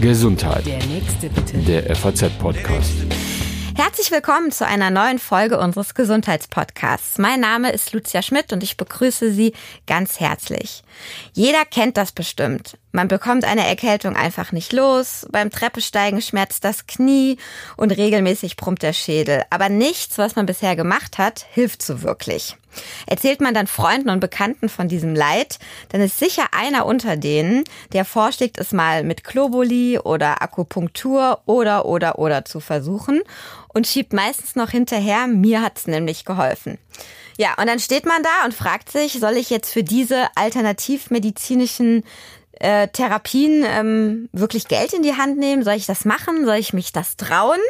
Gesundheit. Der nächste bitte. Der FAZ-Podcast. Herzlich willkommen zu einer neuen Folge unseres Gesundheitspodcasts. Mein Name ist Lucia Schmidt und ich begrüße Sie ganz herzlich. Jeder kennt das bestimmt. Man bekommt eine Erkältung einfach nicht los, beim Treppesteigen schmerzt das Knie und regelmäßig brummt der Schädel. Aber nichts, was man bisher gemacht hat, hilft so wirklich. Erzählt man dann Freunden und Bekannten von diesem Leid, dann ist sicher einer unter denen, der vorschlägt, es mal mit Globuli oder Akupunktur oder oder oder zu versuchen und schiebt meistens noch hinterher, mir hat's nämlich geholfen. Ja, und dann steht man da und fragt sich, soll ich jetzt für diese alternativmedizinischen äh, Therapien ähm, wirklich Geld in die Hand nehmen? Soll ich das machen? Soll ich mich das trauen?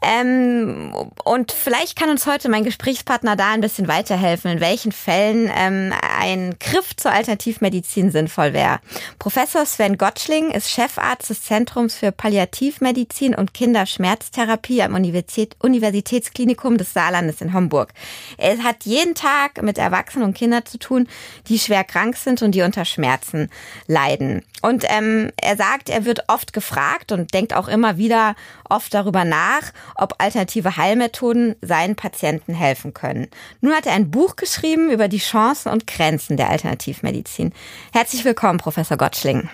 Ähm, und vielleicht kann uns heute mein Gesprächspartner da ein bisschen weiterhelfen, in welchen Fällen ähm, ein Griff zur Alternativmedizin sinnvoll wäre. Professor Sven Gottschling ist Chefarzt des Zentrums für Palliativmedizin und Kinderschmerztherapie am Universität, Universitätsklinikum des Saarlandes in Homburg. Er hat jeden Tag mit Erwachsenen und Kindern zu tun, die schwer krank sind und die unter Schmerzen leiden. Und ähm, er sagt, er wird oft gefragt und denkt auch immer wieder oft darüber nach, ob alternative Heilmethoden seinen Patienten helfen können. Nun hat er ein Buch geschrieben über die Chancen und Grenzen der Alternativmedizin. Herzlich willkommen, Professor Gottschling.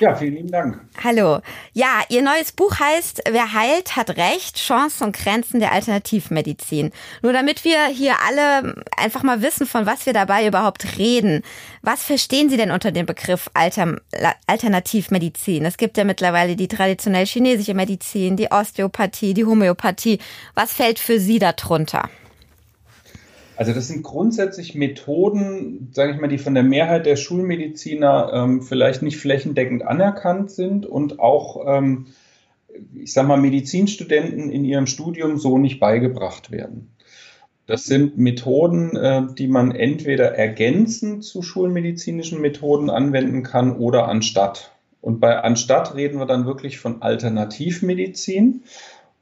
Ja, vielen lieben Dank. Hallo. Ja, Ihr neues Buch heißt Wer heilt, hat Recht, Chancen und Grenzen der Alternativmedizin. Nur damit wir hier alle einfach mal wissen, von was wir dabei überhaupt reden. Was verstehen Sie denn unter dem Begriff Alter, Alternativmedizin? Es gibt ja mittlerweile die traditionell chinesische Medizin, die Osteopathie, die Homöopathie. Was fällt für Sie darunter? Also das sind grundsätzlich Methoden, sage ich mal, die von der Mehrheit der Schulmediziner ähm, vielleicht nicht flächendeckend anerkannt sind und auch, ähm, ich sage mal, Medizinstudenten in ihrem Studium so nicht beigebracht werden. Das sind Methoden, äh, die man entweder ergänzend zu schulmedizinischen Methoden anwenden kann oder anstatt. Und bei anstatt reden wir dann wirklich von Alternativmedizin.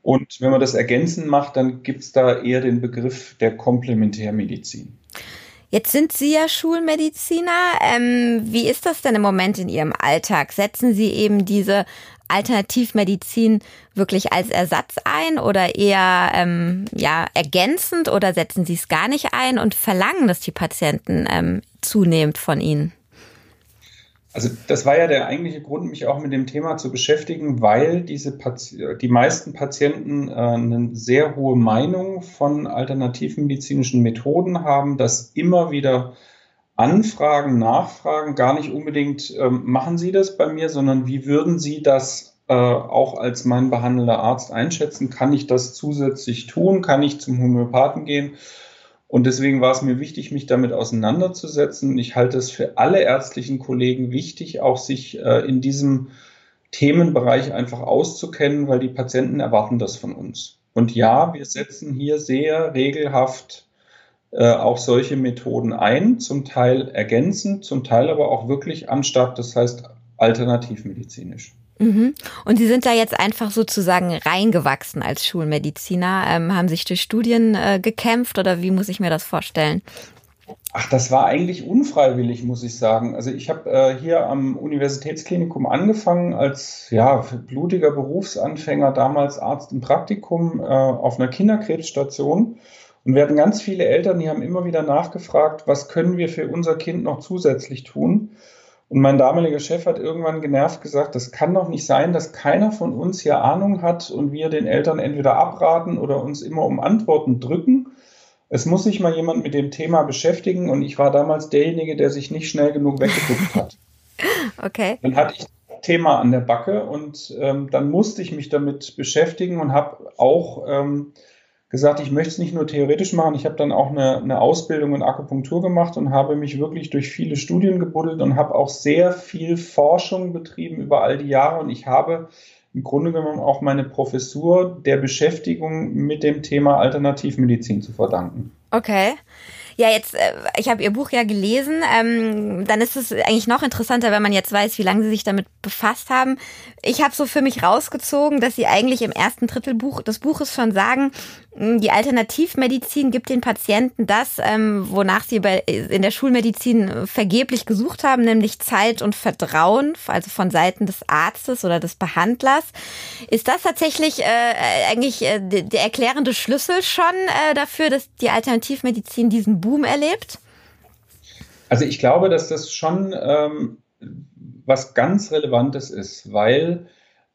Und wenn man das ergänzend macht, dann gibt es da eher den Begriff der Komplementärmedizin. Jetzt sind Sie ja Schulmediziner. Ähm, wie ist das denn im Moment in Ihrem Alltag? Setzen Sie eben diese Alternativmedizin wirklich als Ersatz ein oder eher ähm, ja ergänzend oder setzen Sie es gar nicht ein und verlangen das die Patienten ähm, zunehmend von Ihnen? Also das war ja der eigentliche Grund, mich auch mit dem Thema zu beschäftigen, weil diese Pati die meisten Patienten äh, eine sehr hohe Meinung von alternativmedizinischen Methoden haben, dass immer wieder Anfragen, Nachfragen, gar nicht unbedingt ähm, machen Sie das bei mir, sondern wie würden Sie das äh, auch als mein behandelnder Arzt einschätzen? Kann ich das zusätzlich tun? Kann ich zum Homöopathen gehen? Und deswegen war es mir wichtig, mich damit auseinanderzusetzen. Ich halte es für alle ärztlichen Kollegen wichtig, auch sich äh, in diesem Themenbereich einfach auszukennen, weil die Patienten erwarten das von uns. Und ja, wir setzen hier sehr regelhaft äh, auch solche Methoden ein, zum Teil ergänzend, zum Teil aber auch wirklich anstatt, das heißt alternativmedizinisch. Mhm. Und Sie sind da jetzt einfach sozusagen reingewachsen als Schulmediziner, ähm, haben sich durch Studien äh, gekämpft oder wie muss ich mir das vorstellen? Ach, das war eigentlich unfreiwillig, muss ich sagen. Also ich habe äh, hier am Universitätsklinikum angefangen als ja, blutiger Berufsanfänger, damals Arzt im Praktikum äh, auf einer Kinderkrebsstation. Und wir hatten ganz viele Eltern, die haben immer wieder nachgefragt, was können wir für unser Kind noch zusätzlich tun? Und mein damaliger Chef hat irgendwann genervt gesagt, das kann doch nicht sein, dass keiner von uns hier Ahnung hat und wir den Eltern entweder abraten oder uns immer um Antworten drücken. Es muss sich mal jemand mit dem Thema beschäftigen und ich war damals derjenige, der sich nicht schnell genug weggeguckt hat. Okay. Dann hatte ich Thema an der Backe und ähm, dann musste ich mich damit beschäftigen und habe auch ähm, gesagt, ich möchte es nicht nur theoretisch machen, ich habe dann auch eine, eine Ausbildung in Akupunktur gemacht und habe mich wirklich durch viele Studien gebuddelt und habe auch sehr viel Forschung betrieben über all die Jahre und ich habe im Grunde genommen auch meine Professur der Beschäftigung mit dem Thema Alternativmedizin zu verdanken. Okay. Ja, jetzt, äh, ich habe Ihr Buch ja gelesen. Ähm, dann ist es eigentlich noch interessanter, wenn man jetzt weiß, wie lange Sie sich damit befasst haben. Ich habe so für mich rausgezogen, dass Sie eigentlich im ersten Drittel Buch, des Buches schon sagen, die Alternativmedizin gibt den Patienten das, ähm, wonach sie bei, in der Schulmedizin vergeblich gesucht haben, nämlich Zeit und Vertrauen, also von Seiten des Arztes oder des Behandlers. Ist das tatsächlich äh, eigentlich äh, der erklärende Schlüssel schon äh, dafür, dass die Alternativmedizin diesen Boom erlebt? Also ich glaube, dass das schon ähm, was ganz Relevantes ist, weil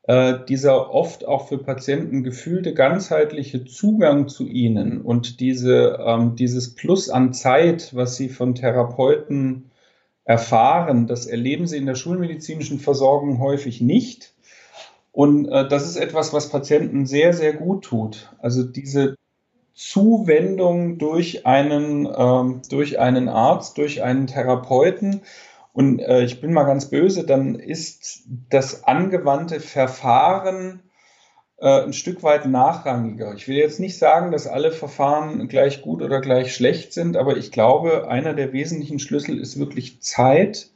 äh, dieser oft auch für Patienten gefühlte ganzheitliche Zugang zu ihnen und diese, ähm, dieses Plus an Zeit, was sie von Therapeuten erfahren, das erleben sie in der schulmedizinischen Versorgung häufig nicht. Und äh, das ist etwas, was Patienten sehr, sehr gut tut. Also diese Zuwendung durch einen, ähm, durch einen Arzt, durch einen Therapeuten, und äh, ich bin mal ganz böse, dann ist das angewandte Verfahren äh, ein Stück weit nachrangiger. Ich will jetzt nicht sagen, dass alle Verfahren gleich gut oder gleich schlecht sind, aber ich glaube, einer der wesentlichen Schlüssel ist wirklich Zeit,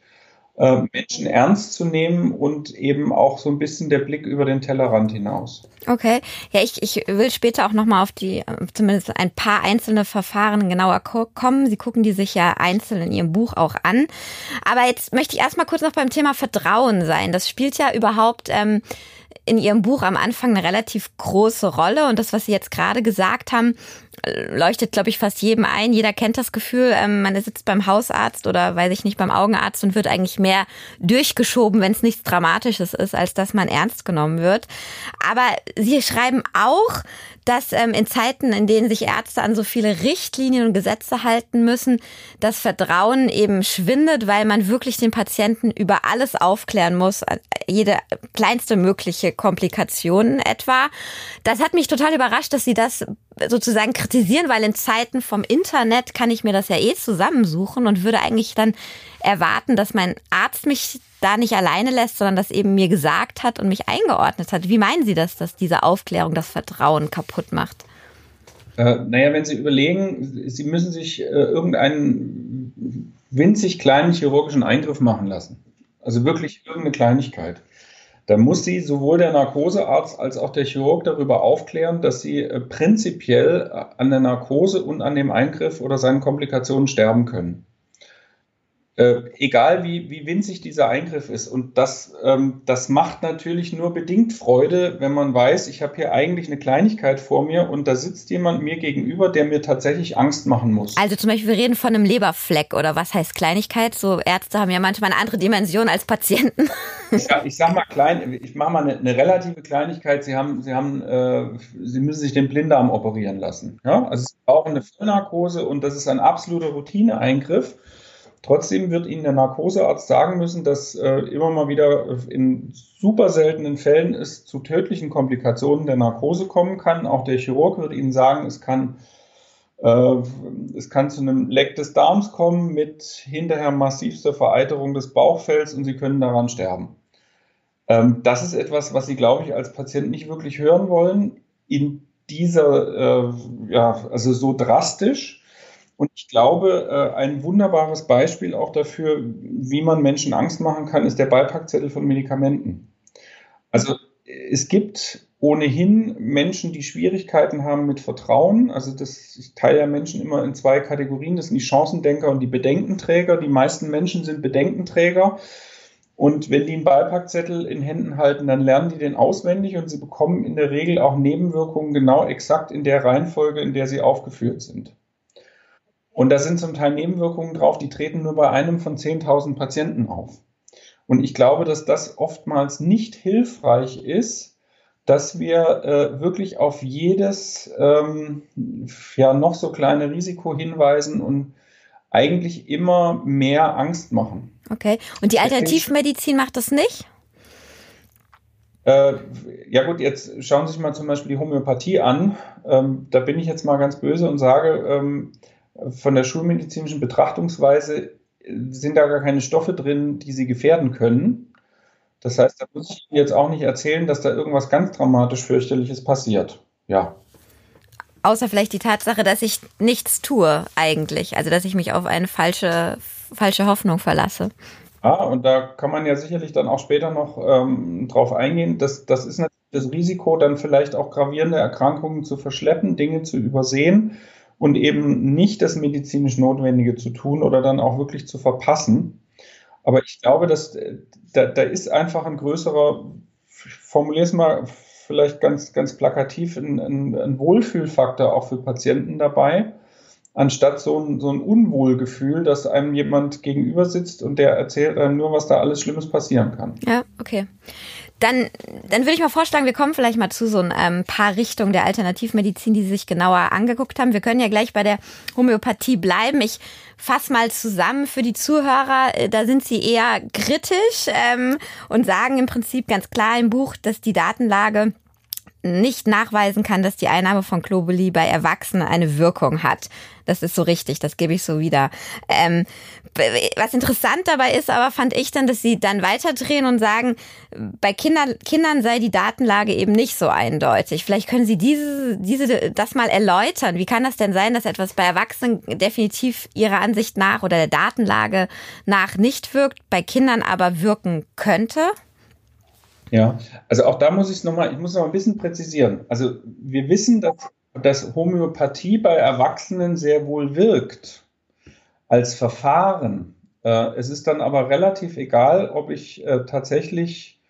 äh, Menschen ernst zu nehmen und eben auch so ein bisschen der Blick über den Tellerrand hinaus. Okay, ja, ich, ich will später auch nochmal auf die, zumindest ein paar einzelne Verfahren genauer kommen. Sie gucken die sich ja einzeln in Ihrem Buch auch an. Aber jetzt möchte ich erstmal kurz noch beim Thema Vertrauen sein. Das spielt ja überhaupt ähm, in Ihrem Buch am Anfang eine relativ große Rolle. Und das, was Sie jetzt gerade gesagt haben, leuchtet, glaube ich, fast jedem ein. Jeder kennt das Gefühl, ähm, man sitzt beim Hausarzt oder weiß ich nicht, beim Augenarzt und wird eigentlich mehr durchgeschoben, wenn es nichts Dramatisches ist, als dass man ernst genommen wird. Aber Sie schreiben auch, dass ähm, in Zeiten, in denen sich Ärzte an so viele Richtlinien und Gesetze halten müssen, das Vertrauen eben schwindet, weil man wirklich den Patienten über alles aufklären muss, äh, jede kleinste mögliche Komplikation etwa. Das hat mich total überrascht, dass Sie das sozusagen kritisieren, weil in Zeiten vom Internet kann ich mir das ja eh zusammensuchen und würde eigentlich dann erwarten, dass mein Arzt mich da nicht alleine lässt, sondern das eben mir gesagt hat und mich eingeordnet hat. Wie meinen Sie das, dass diese Aufklärung das Vertrauen kaputt macht? Äh, naja, wenn Sie überlegen, Sie müssen sich äh, irgendeinen winzig kleinen chirurgischen Eingriff machen lassen. Also wirklich irgendeine Kleinigkeit. Da muss sie sowohl der Narkosearzt als auch der Chirurg darüber aufklären, dass sie äh, prinzipiell an der Narkose und an dem Eingriff oder seinen Komplikationen sterben können äh, egal wie, wie winzig dieser Eingriff ist. Und das, ähm, das macht natürlich nur bedingt Freude, wenn man weiß, ich habe hier eigentlich eine Kleinigkeit vor mir und da sitzt jemand mir gegenüber, der mir tatsächlich Angst machen muss. Also zum Beispiel, wir reden von einem Leberfleck oder was heißt Kleinigkeit? So Ärzte haben ja manchmal eine andere Dimension als Patienten. Ich, ich sag mal klein, ich mache mal eine, eine, relative Kleinigkeit. Sie haben, Sie haben, äh, Sie müssen sich den Blinddarm operieren lassen. Ja? Also Sie brauchen eine Vollnarkose und das ist ein absoluter Routineeingriff. Trotzdem wird Ihnen der Narkosearzt sagen müssen, dass äh, immer mal wieder in super seltenen Fällen es zu tödlichen Komplikationen der Narkose kommen kann. Auch der Chirurg wird Ihnen sagen, es kann, äh, es kann zu einem Leck des Darms kommen mit hinterher massivster Vereiterung des Bauchfells und Sie können daran sterben. Ähm, das ist etwas, was Sie, glaube ich, als Patient nicht wirklich hören wollen. In dieser, äh, ja, also so drastisch. Und ich glaube, äh, ein wunderbares Beispiel auch dafür, wie man Menschen Angst machen kann, ist der Beipackzettel von Medikamenten. Also es gibt ohnehin Menschen, die Schwierigkeiten haben mit Vertrauen. Also das, ich teile ja Menschen immer in zwei Kategorien. Das sind die Chancendenker und die Bedenkenträger. Die meisten Menschen sind Bedenkenträger. Und wenn die einen Beipackzettel in Händen halten, dann lernen die den auswendig und sie bekommen in der Regel auch Nebenwirkungen genau exakt in der Reihenfolge, in der sie aufgeführt sind. Und da sind zum Teil Nebenwirkungen drauf, die treten nur bei einem von 10.000 Patienten auf. Und ich glaube, dass das oftmals nicht hilfreich ist, dass wir äh, wirklich auf jedes ähm, ja noch so kleine Risiko hinweisen und eigentlich immer mehr Angst machen. Okay. Und die Alternativmedizin macht das nicht? Äh, ja gut, jetzt schauen Sie sich mal zum Beispiel die Homöopathie an. Ähm, da bin ich jetzt mal ganz böse und sage, ähm, von der schulmedizinischen Betrachtungsweise sind da gar keine Stoffe drin, die sie gefährden können. Das heißt, da muss ich Ihnen jetzt auch nicht erzählen, dass da irgendwas ganz dramatisch fürchterliches passiert. Ja. außer vielleicht die Tatsache, dass ich nichts tue eigentlich. Also dass ich mich auf eine falsche, falsche Hoffnung verlasse. Ah, und da kann man ja sicherlich dann auch später noch ähm, drauf eingehen. Das, das ist natürlich das Risiko, dann vielleicht auch gravierende Erkrankungen zu verschleppen, Dinge zu übersehen und eben nicht das medizinisch Notwendige zu tun oder dann auch wirklich zu verpassen. Aber ich glaube, dass da, da ist einfach ein größerer, ich formuliere es mal vielleicht ganz, ganz plakativ, ein, ein, ein Wohlfühlfaktor auch für Patienten dabei anstatt so ein, so ein Unwohlgefühl, dass einem jemand gegenüber sitzt und der erzählt einem nur, was da alles Schlimmes passieren kann. Ja, okay. Dann, dann würde ich mal vorschlagen, wir kommen vielleicht mal zu so ein ähm, paar Richtungen der Alternativmedizin, die Sie sich genauer angeguckt haben. Wir können ja gleich bei der Homöopathie bleiben. Ich fasse mal zusammen für die Zuhörer. Äh, da sind Sie eher kritisch ähm, und sagen im Prinzip ganz klar im Buch, dass die Datenlage nicht nachweisen kann, dass die Einnahme von Globuli bei Erwachsenen eine Wirkung hat. Das ist so richtig, das gebe ich so wieder. Ähm, was interessant dabei ist, aber fand ich dann, dass sie dann weiterdrehen und sagen, bei Kindern, Kindern sei die Datenlage eben nicht so eindeutig. Vielleicht können Sie diese, diese, das mal erläutern. Wie kann das denn sein, dass etwas bei Erwachsenen definitiv Ihrer Ansicht nach oder der Datenlage nach nicht wirkt, bei Kindern aber wirken könnte? Ja, also auch da muss ich es nochmal, ich muss noch ein bisschen präzisieren. Also wir wissen, dass, dass Homöopathie bei Erwachsenen sehr wohl wirkt als Verfahren. Äh, es ist dann aber relativ egal, ob ich äh, tatsächlich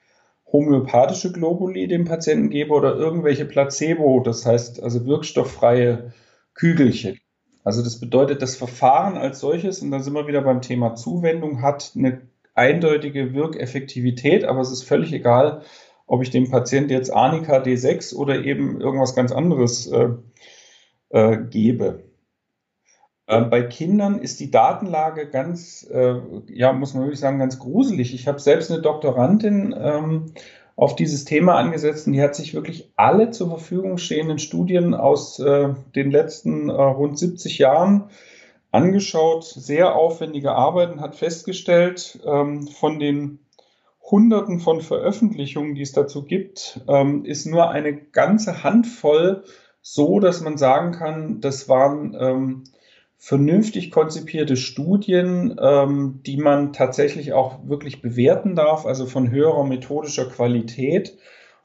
homöopathische Globuli dem Patienten gebe oder irgendwelche Placebo, das heißt also wirkstofffreie Kügelchen. Also das bedeutet, das Verfahren als solches, und da sind wir wieder beim Thema Zuwendung, hat eine eindeutige Wirkeffektivität, aber es ist völlig egal, ob ich dem Patienten jetzt Arnika D6 oder eben irgendwas ganz anderes äh, äh, gebe. Äh, bei Kindern ist die Datenlage ganz, äh, ja, muss man wirklich sagen, ganz gruselig. Ich habe selbst eine Doktorandin ähm, auf dieses Thema angesetzt und die hat sich wirklich alle zur Verfügung stehenden Studien aus äh, den letzten äh, rund 70 Jahren angeschaut, sehr aufwendige Arbeiten, hat festgestellt, ähm, von den Hunderten von Veröffentlichungen, die es dazu gibt, ähm, ist nur eine ganze Handvoll so, dass man sagen kann, das waren ähm, vernünftig konzipierte Studien, ähm, die man tatsächlich auch wirklich bewerten darf, also von höherer methodischer Qualität.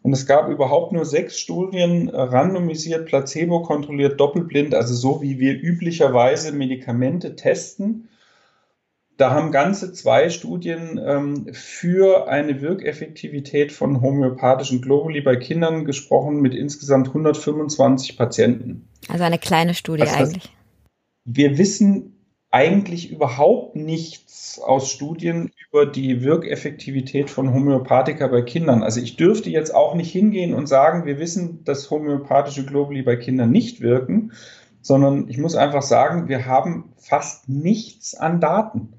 Und es gab überhaupt nur sechs Studien, äh, randomisiert, placebo-kontrolliert, doppelblind, also so wie wir üblicherweise Medikamente testen. Da haben ganze zwei Studien ähm, für eine Wirkeffektivität von homöopathischen Globuli bei Kindern gesprochen mit insgesamt 125 Patienten. Also eine kleine Studie also eigentlich. Wir wissen eigentlich überhaupt nichts aus Studien über die Wirkeffektivität von Homöopathika bei Kindern. Also ich dürfte jetzt auch nicht hingehen und sagen, wir wissen, dass homöopathische Globuli bei Kindern nicht wirken, sondern ich muss einfach sagen, wir haben fast nichts an Daten.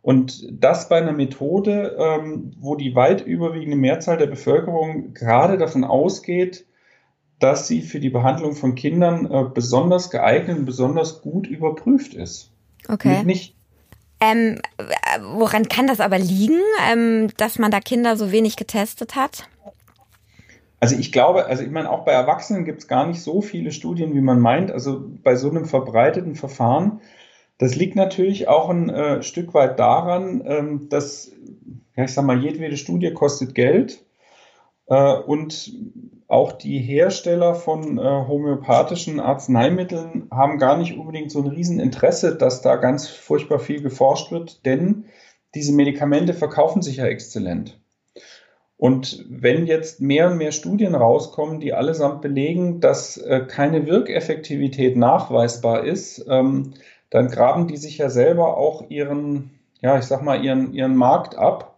Und das bei einer Methode, ähm, wo die weit überwiegende Mehrzahl der Bevölkerung gerade davon ausgeht, dass sie für die Behandlung von Kindern äh, besonders geeignet und besonders gut überprüft ist. Okay. Nicht, ähm, woran kann das aber liegen, ähm, dass man da Kinder so wenig getestet hat? Also ich glaube, also ich meine, auch bei Erwachsenen gibt es gar nicht so viele Studien, wie man meint. Also bei so einem verbreiteten Verfahren, das liegt natürlich auch ein äh, Stück weit daran, ähm, dass, ja, ich sag mal, jedwede Studie kostet Geld. Äh, und auch die Hersteller von äh, homöopathischen Arzneimitteln haben gar nicht unbedingt so ein Rieseninteresse, dass da ganz furchtbar viel geforscht wird, denn diese Medikamente verkaufen sich ja exzellent. Und wenn jetzt mehr und mehr Studien rauskommen, die allesamt belegen, dass äh, keine Wirkeffektivität nachweisbar ist, ähm, dann graben die sich ja selber auch ihren, ja, ich sag mal, ihren, ihren Markt ab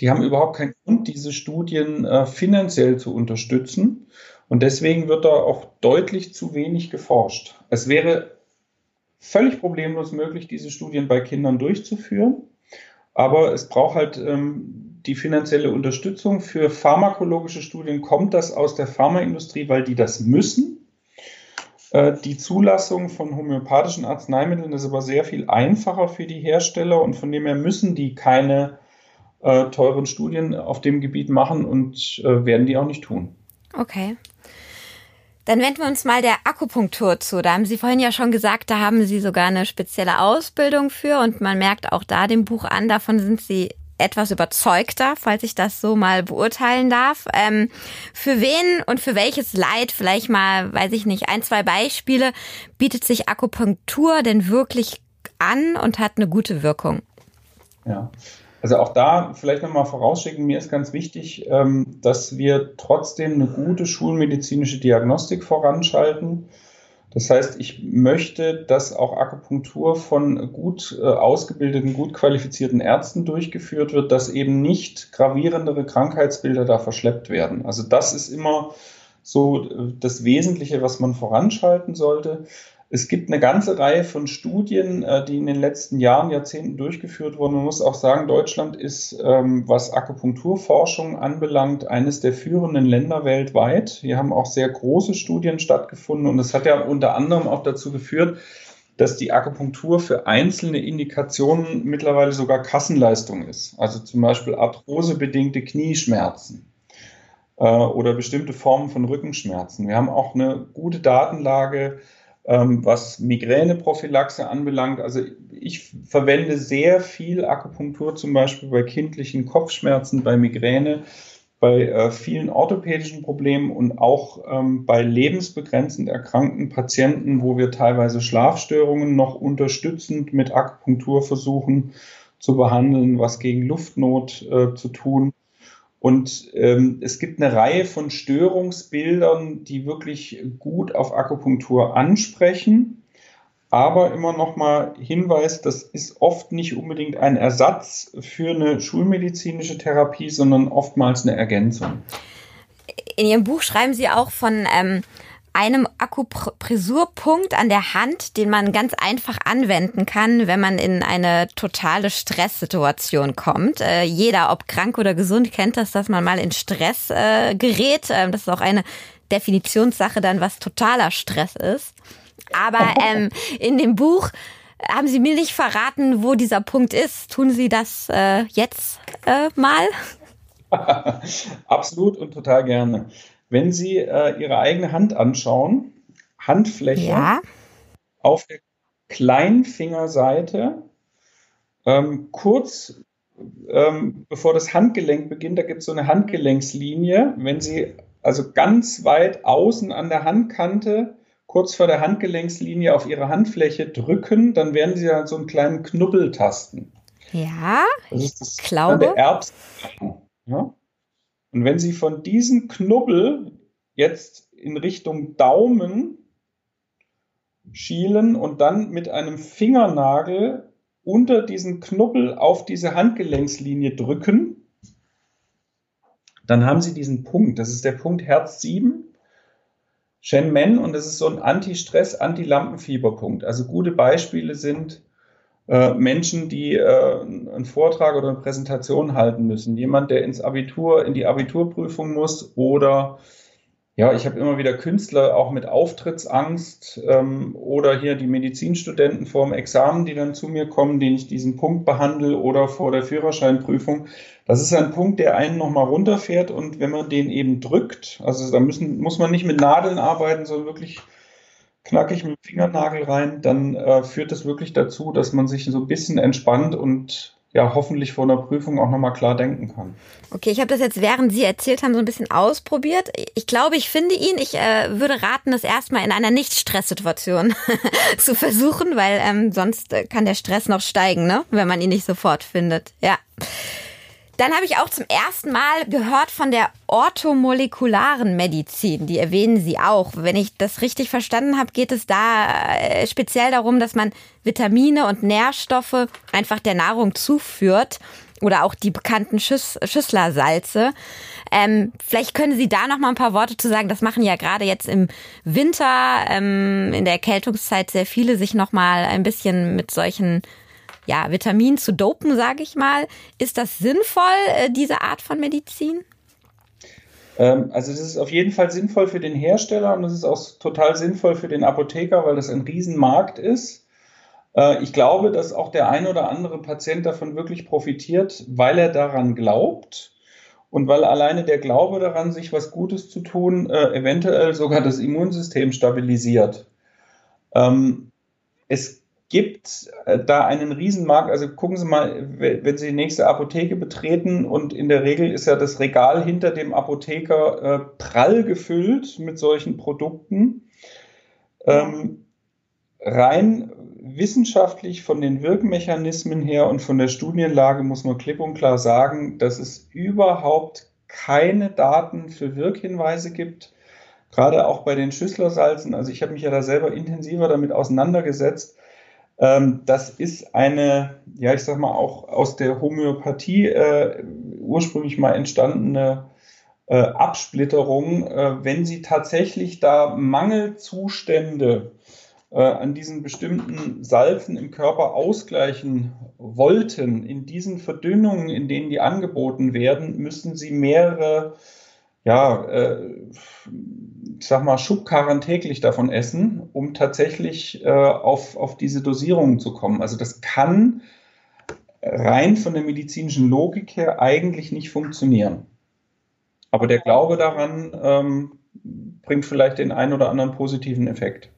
die haben überhaupt Grund, diese Studien äh, finanziell zu unterstützen. Und deswegen wird da auch deutlich zu wenig geforscht. Es wäre völlig problemlos möglich, diese Studien bei Kindern durchzuführen. Aber es braucht halt ähm, die finanzielle Unterstützung. Für pharmakologische Studien kommt das aus der Pharmaindustrie, weil die das müssen. Äh, die Zulassung von homöopathischen Arzneimitteln ist aber sehr viel einfacher für die Hersteller und von dem her müssen die keine äh, teuren Studien auf dem Gebiet machen und äh, werden die auch nicht tun. Okay. Dann wenden wir uns mal der Akupunktur zu. Da haben Sie vorhin ja schon gesagt, da haben Sie sogar eine spezielle Ausbildung für und man merkt auch da dem Buch an, davon sind Sie etwas überzeugter, falls ich das so mal beurteilen darf. Ähm, für wen und für welches Leid, vielleicht mal, weiß ich nicht, ein, zwei Beispiele, bietet sich Akupunktur denn wirklich an und hat eine gute Wirkung? Ja, also auch da vielleicht nochmal vorausschicken, mir ist ganz wichtig, ähm, dass wir trotzdem eine gute schulmedizinische Diagnostik voranschalten. Das heißt, ich möchte, dass auch Akupunktur von gut äh, ausgebildeten, gut qualifizierten Ärzten durchgeführt wird, dass eben nicht gravierendere Krankheitsbilder da verschleppt werden. Also das ist immer so äh, das Wesentliche, was man voranschalten sollte. Es gibt eine ganze Reihe von Studien, äh, die in den letzten Jahren, Jahrzehnten durchgeführt wurden. Man muss auch sagen, Deutschland ist, ähm, was Akupunkturforschung anbelangt, eines der führenden Länder weltweit. Hier haben auch sehr große Studien stattgefunden und das hat ja unter anderem auch dazu geführt, dass die Akupunktur für einzelne Indikationen mittlerweile sogar Kassenleistung ist. Also zum Beispiel arthrosebedingte Knieschmerzen äh, oder bestimmte Formen von Rückenschmerzen. Wir haben auch eine gute Datenlage was Migräneprophylaxe anbelangt. Also ich verwende sehr viel Akupunktur zum Beispiel bei kindlichen Kopfschmerzen, bei Migräne, bei äh, vielen orthopädischen Problemen und auch ähm, bei lebensbegrenzend erkrankten Patienten, wo wir teilweise Schlafstörungen noch unterstützend mit Akupunktur versuchen zu behandeln, was gegen Luftnot äh, zu tun. Und ähm, es gibt eine Reihe von Störungsbildern, die wirklich gut auf Akupunktur ansprechen. Aber immer noch mal Hinweis, das ist oft nicht unbedingt ein Ersatz für eine schulmedizinische Therapie, sondern oftmals eine Ergänzung. In Ihrem Buch schreiben Sie auch von ähm, einem Akupressurpunkt an der Hand, den man ganz einfach anwenden kann, wenn man in eine totale Stresssituation kommt. Äh, jeder, ob krank oder gesund, kennt das, dass man mal in Stress äh, gerät. Ähm, das ist auch eine Definitionssache dann, was totaler Stress ist. Aber ähm, in dem Buch haben Sie mir nicht verraten, wo dieser Punkt ist. Tun Sie das äh, jetzt äh, mal? Absolut und total gerne wenn Sie äh, Ihre eigene Hand anschauen, Handfläche ja. auf der Kleinfingerseite, ähm, kurz ähm, bevor das Handgelenk beginnt, da gibt es so eine Handgelenkslinie. Wenn Sie also ganz weit außen an der Handkante, kurz vor der Handgelenkslinie auf Ihre Handfläche drücken, dann werden Sie ja so einen kleinen Knubbel tasten. Ja, das ist das glaube. der Erbsen. Ja? Und wenn Sie von diesem Knubbel jetzt in Richtung Daumen schielen und dann mit einem Fingernagel unter diesen Knubbel auf diese Handgelenkslinie drücken, dann haben Sie diesen Punkt. Das ist der Punkt Herz 7, Shen Men, und das ist so ein Anti-Stress, Anti-Lampenfieberpunkt. Also gute Beispiele sind äh, Menschen, die äh, einen Vortrag oder eine Präsentation halten müssen. Jemand, der ins Abitur, in die Abiturprüfung muss oder ja, ich habe immer wieder Künstler auch mit Auftrittsangst ähm, oder hier die Medizinstudenten vor dem Examen, die dann zu mir kommen, denen ich diesen Punkt behandle oder vor der Führerscheinprüfung. Das ist ein Punkt, der einen nochmal runterfährt und wenn man den eben drückt, also da müssen, muss man nicht mit Nadeln arbeiten, sondern wirklich knackig mit dem Fingernagel rein, dann äh, führt das wirklich dazu, dass man sich so ein bisschen entspannt und ja hoffentlich vor einer Prüfung auch nochmal klar denken kann. Okay, ich habe das jetzt, während Sie erzählt haben, so ein bisschen ausprobiert. Ich glaube, ich finde ihn. Ich äh, würde raten, das erstmal in einer Nicht-Stress-Situation zu versuchen, weil ähm, sonst äh, kann der Stress noch steigen, ne? wenn man ihn nicht sofort findet. Ja. Dann habe ich auch zum ersten Mal gehört von der orthomolekularen Medizin. Die erwähnen Sie auch. Wenn ich das richtig verstanden habe, geht es da äh, speziell darum, dass man Vitamine und Nährstoffe einfach der Nahrung zuführt oder auch die bekannten Schüss Schüsslersalze. Ähm, vielleicht können Sie da noch mal ein paar Worte zu sagen. Das machen ja gerade jetzt im Winter, ähm, in der Erkältungszeit sehr viele sich noch mal ein bisschen mit solchen ja, Vitamin zu dopen, sage ich mal. Ist das sinnvoll, äh, diese Art von Medizin? Ähm, also das ist auf jeden Fall sinnvoll für den Hersteller und es ist auch total sinnvoll für den Apotheker, weil das ein Riesenmarkt ist. Äh, ich glaube, dass auch der ein oder andere Patient davon wirklich profitiert, weil er daran glaubt und weil alleine der Glaube daran, sich was Gutes zu tun, äh, eventuell sogar das Immunsystem stabilisiert. Ähm, es gibt äh, da einen Riesenmarkt. Also gucken Sie mal, wenn Sie die nächste Apotheke betreten und in der Regel ist ja das Regal hinter dem Apotheker äh, prall gefüllt mit solchen Produkten. Ähm, rein wissenschaftlich von den Wirkmechanismen her und von der Studienlage muss man klipp und klar sagen, dass es überhaupt keine Daten für Wirkhinweise gibt. Gerade auch bei den Schüsslersalzen. Also ich habe mich ja da selber intensiver damit auseinandergesetzt. Ähm, das ist eine, ja, ich sag mal, auch aus der Homöopathie äh, ursprünglich mal entstandene äh, Absplitterung. Äh, wenn Sie tatsächlich da Mangelzustände äh, an diesen bestimmten Salzen im Körper ausgleichen wollten, in diesen Verdünnungen, in denen die angeboten werden, müssen sie mehrere, ja, äh, ich sag mal, Schubkarren täglich davon essen, um tatsächlich äh, auf, auf diese Dosierungen zu kommen. Also das kann rein von der medizinischen Logik her eigentlich nicht funktionieren. Aber der Glaube daran ähm, bringt vielleicht den einen oder anderen positiven Effekt.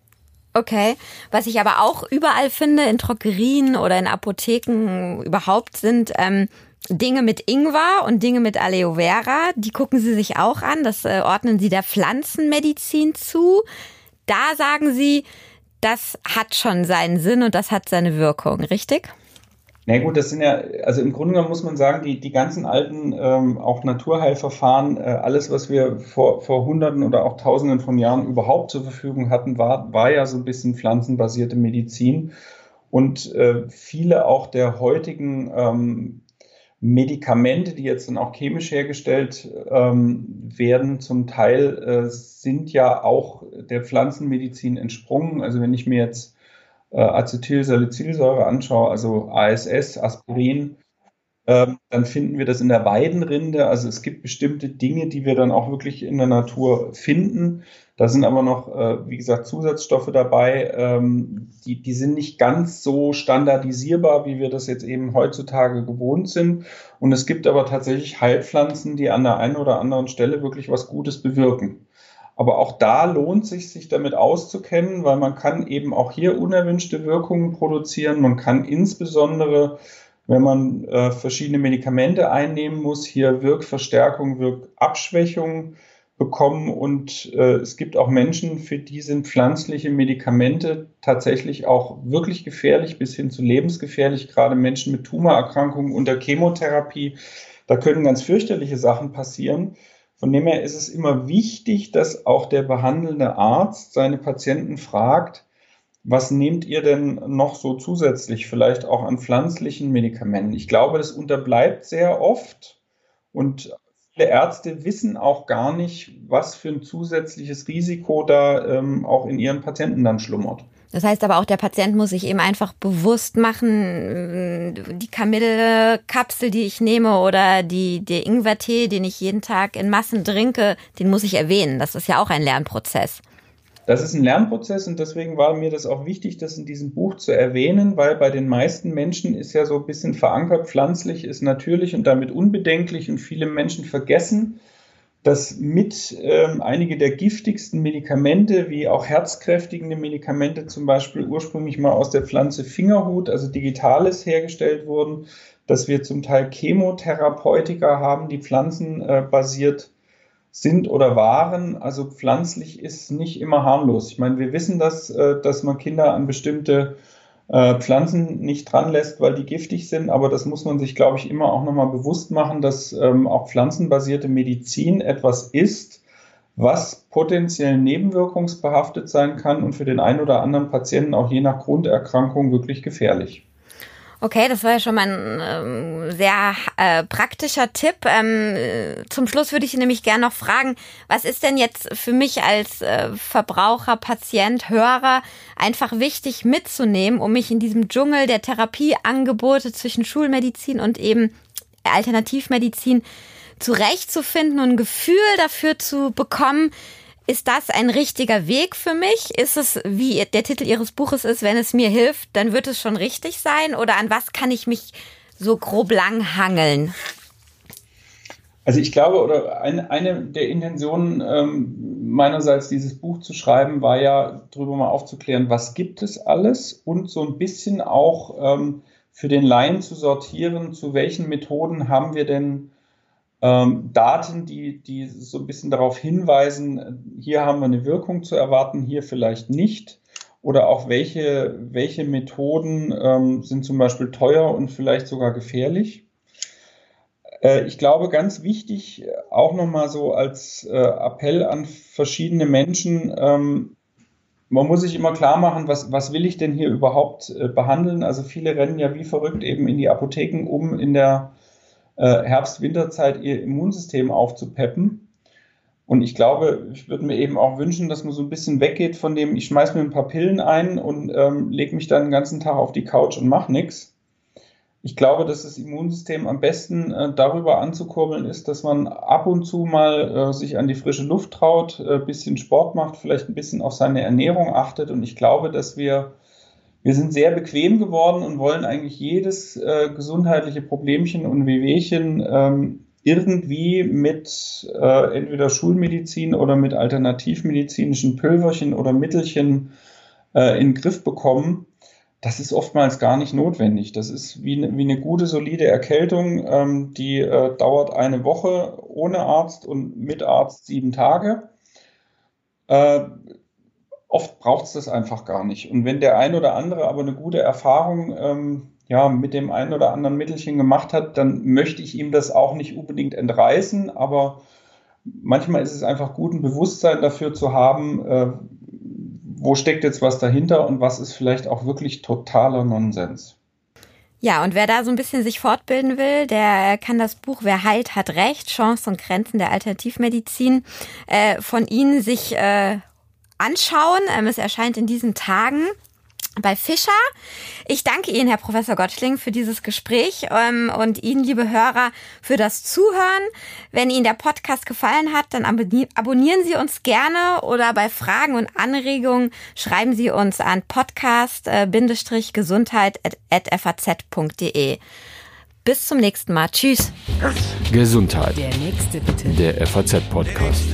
Okay. Was ich aber auch überall finde, in Drogerien oder in Apotheken überhaupt, sind ähm, Dinge mit Ingwer und Dinge mit Aloe Vera. Die gucken Sie sich auch an. Das äh, ordnen Sie der Pflanzenmedizin zu. Da sagen Sie, das hat schon seinen Sinn und das hat seine Wirkung, richtig? Na gut, das sind ja, also im Grunde genommen muss man sagen, die, die ganzen alten, ähm, auch Naturheilverfahren, äh, alles, was wir vor, vor Hunderten oder auch Tausenden von Jahren überhaupt zur Verfügung hatten, war, war ja so ein bisschen pflanzenbasierte Medizin. Und äh, viele auch der heutigen ähm, Medikamente, die jetzt dann auch chemisch hergestellt ähm, werden, zum Teil äh, sind ja auch der Pflanzenmedizin entsprungen. Also wenn ich mir jetzt äh, Acetylsalicylsäure anschaue, also ASS, Aspirin, ähm, dann finden wir das in der Weidenrinde. Also es gibt bestimmte Dinge, die wir dann auch wirklich in der Natur finden. Da sind aber noch, äh, wie gesagt, Zusatzstoffe dabei, ähm, die, die sind nicht ganz so standardisierbar, wie wir das jetzt eben heutzutage gewohnt sind. Und es gibt aber tatsächlich Heilpflanzen, die an der einen oder anderen Stelle wirklich was Gutes bewirken. Aber auch da lohnt sich, sich damit auszukennen, weil man kann eben auch hier unerwünschte Wirkungen produzieren. Man kann insbesondere, wenn man äh, verschiedene Medikamente einnehmen muss, hier Wirkverstärkung, Wirkabschwächung bekommen. Und äh, es gibt auch Menschen, für die sind pflanzliche Medikamente tatsächlich auch wirklich gefährlich bis hin zu lebensgefährlich. Gerade Menschen mit Tumorerkrankungen unter Chemotherapie, da können ganz fürchterliche Sachen passieren. Von dem her ist es immer wichtig, dass auch der behandelnde Arzt seine Patienten fragt, was nehmt ihr denn noch so zusätzlich, vielleicht auch an pflanzlichen Medikamenten? Ich glaube, das unterbleibt sehr oft und viele Ärzte wissen auch gar nicht, was für ein zusätzliches Risiko da ähm, auch in ihren Patienten dann schlummert. Das heißt aber auch, der Patient muss sich eben einfach bewusst machen, die Kamillekapsel, die ich nehme oder die, der Ingwertee, den ich jeden Tag in Massen trinke, den muss ich erwähnen. Das ist ja auch ein Lernprozess. Das ist ein Lernprozess und deswegen war mir das auch wichtig, das in diesem Buch zu erwähnen, weil bei den meisten Menschen ist ja so ein bisschen verankert, pflanzlich ist natürlich und damit unbedenklich und viele Menschen vergessen, dass mit ähm, einige der giftigsten Medikamente, wie auch herzkräftigende Medikamente zum Beispiel ursprünglich mal aus der Pflanze Fingerhut, also Digitales, hergestellt wurden, dass wir zum Teil Chemotherapeutika haben, die pflanzenbasiert sind oder waren. Also pflanzlich ist nicht immer harmlos. Ich meine, wir wissen das, äh, dass man Kinder an bestimmte äh, Pflanzen nicht dran lässt, weil die giftig sind. Aber das muss man sich, glaube ich, immer auch nochmal bewusst machen, dass ähm, auch pflanzenbasierte Medizin etwas ist, was potenziell nebenwirkungsbehaftet sein kann und für den einen oder anderen Patienten auch je nach Grunderkrankung wirklich gefährlich. Okay, das war ja schon mal ein ähm, sehr äh, praktischer Tipp. Ähm, zum Schluss würde ich nämlich gerne noch fragen, was ist denn jetzt für mich als äh, Verbraucher, Patient, Hörer einfach wichtig mitzunehmen, um mich in diesem Dschungel der Therapieangebote zwischen Schulmedizin und eben Alternativmedizin zurechtzufinden und ein Gefühl dafür zu bekommen, ist das ein richtiger Weg für mich? Ist es, wie der Titel Ihres Buches ist, wenn es mir hilft, dann wird es schon richtig sein? Oder an was kann ich mich so grob lang hangeln? Also ich glaube, oder eine, eine der Intentionen ähm, meinerseits, dieses Buch zu schreiben, war ja, darüber mal aufzuklären, was gibt es alles und so ein bisschen auch ähm, für den Laien zu sortieren, zu welchen Methoden haben wir denn ähm, Daten, die, die so ein bisschen darauf hinweisen, hier haben wir eine Wirkung zu erwarten, hier vielleicht nicht. Oder auch welche, welche Methoden ähm, sind zum Beispiel teuer und vielleicht sogar gefährlich. Äh, ich glaube, ganz wichtig, auch nochmal so als äh, Appell an verschiedene Menschen, ähm, man muss sich immer klar machen, was, was will ich denn hier überhaupt äh, behandeln? Also viele rennen ja wie verrückt eben in die Apotheken, um in der äh, Herbst-Winterzeit ihr Immunsystem aufzupeppen. Und ich glaube, ich würde mir eben auch wünschen, dass man so ein bisschen weggeht von dem, ich schmeiß mir ein paar Pillen ein und ähm, lege mich dann den ganzen Tag auf die Couch und mache nichts, ich glaube, dass das Immunsystem am besten äh, darüber anzukurbeln ist, dass man ab und zu mal äh, sich an die frische Luft traut, äh, bisschen Sport macht, vielleicht ein bisschen auf seine Ernährung achtet. Und ich glaube, dass wir, wir sind sehr bequem geworden und wollen eigentlich jedes äh, gesundheitliche Problemchen und Wehwehchen ähm, irgendwie mit äh, entweder Schulmedizin oder mit alternativmedizinischen Pülverchen oder Mittelchen äh, in den Griff bekommen das ist oftmals gar nicht notwendig. Das ist wie eine, wie eine gute, solide Erkältung, ähm, die äh, dauert eine Woche ohne Arzt und mit Arzt sieben Tage. Äh, oft braucht es das einfach gar nicht. Und wenn der ein oder andere aber eine gute Erfahrung ähm, ja, mit dem ein oder anderen Mittelchen gemacht hat, dann möchte ich ihm das auch nicht unbedingt entreißen, aber manchmal ist es einfach gut, ein Bewusstsein dafür zu haben, äh, wo steckt jetzt was dahinter und was ist vielleicht auch wirklich totaler Nonsens. Ja, und wer da so ein bisschen sich fortbilden will, der kann das Buch Wer heilt, hat Recht, Chancen und Grenzen der Alternativmedizin äh, von Ihnen sich äh, anschauen. Ähm, es erscheint in diesen Tagen bei Fischer. Ich danke Ihnen, Herr Professor Gottschling, für dieses Gespräch ähm, und Ihnen, liebe Hörer, für das Zuhören. Wenn Ihnen der Podcast gefallen hat, dann abonnieren Sie uns gerne oder bei Fragen und Anregungen schreiben Sie uns an podcast-gesundheit.faz.de. Bis zum nächsten Mal. Tschüss. Gesundheit. Der nächste bitte. Der FAZ-Podcast.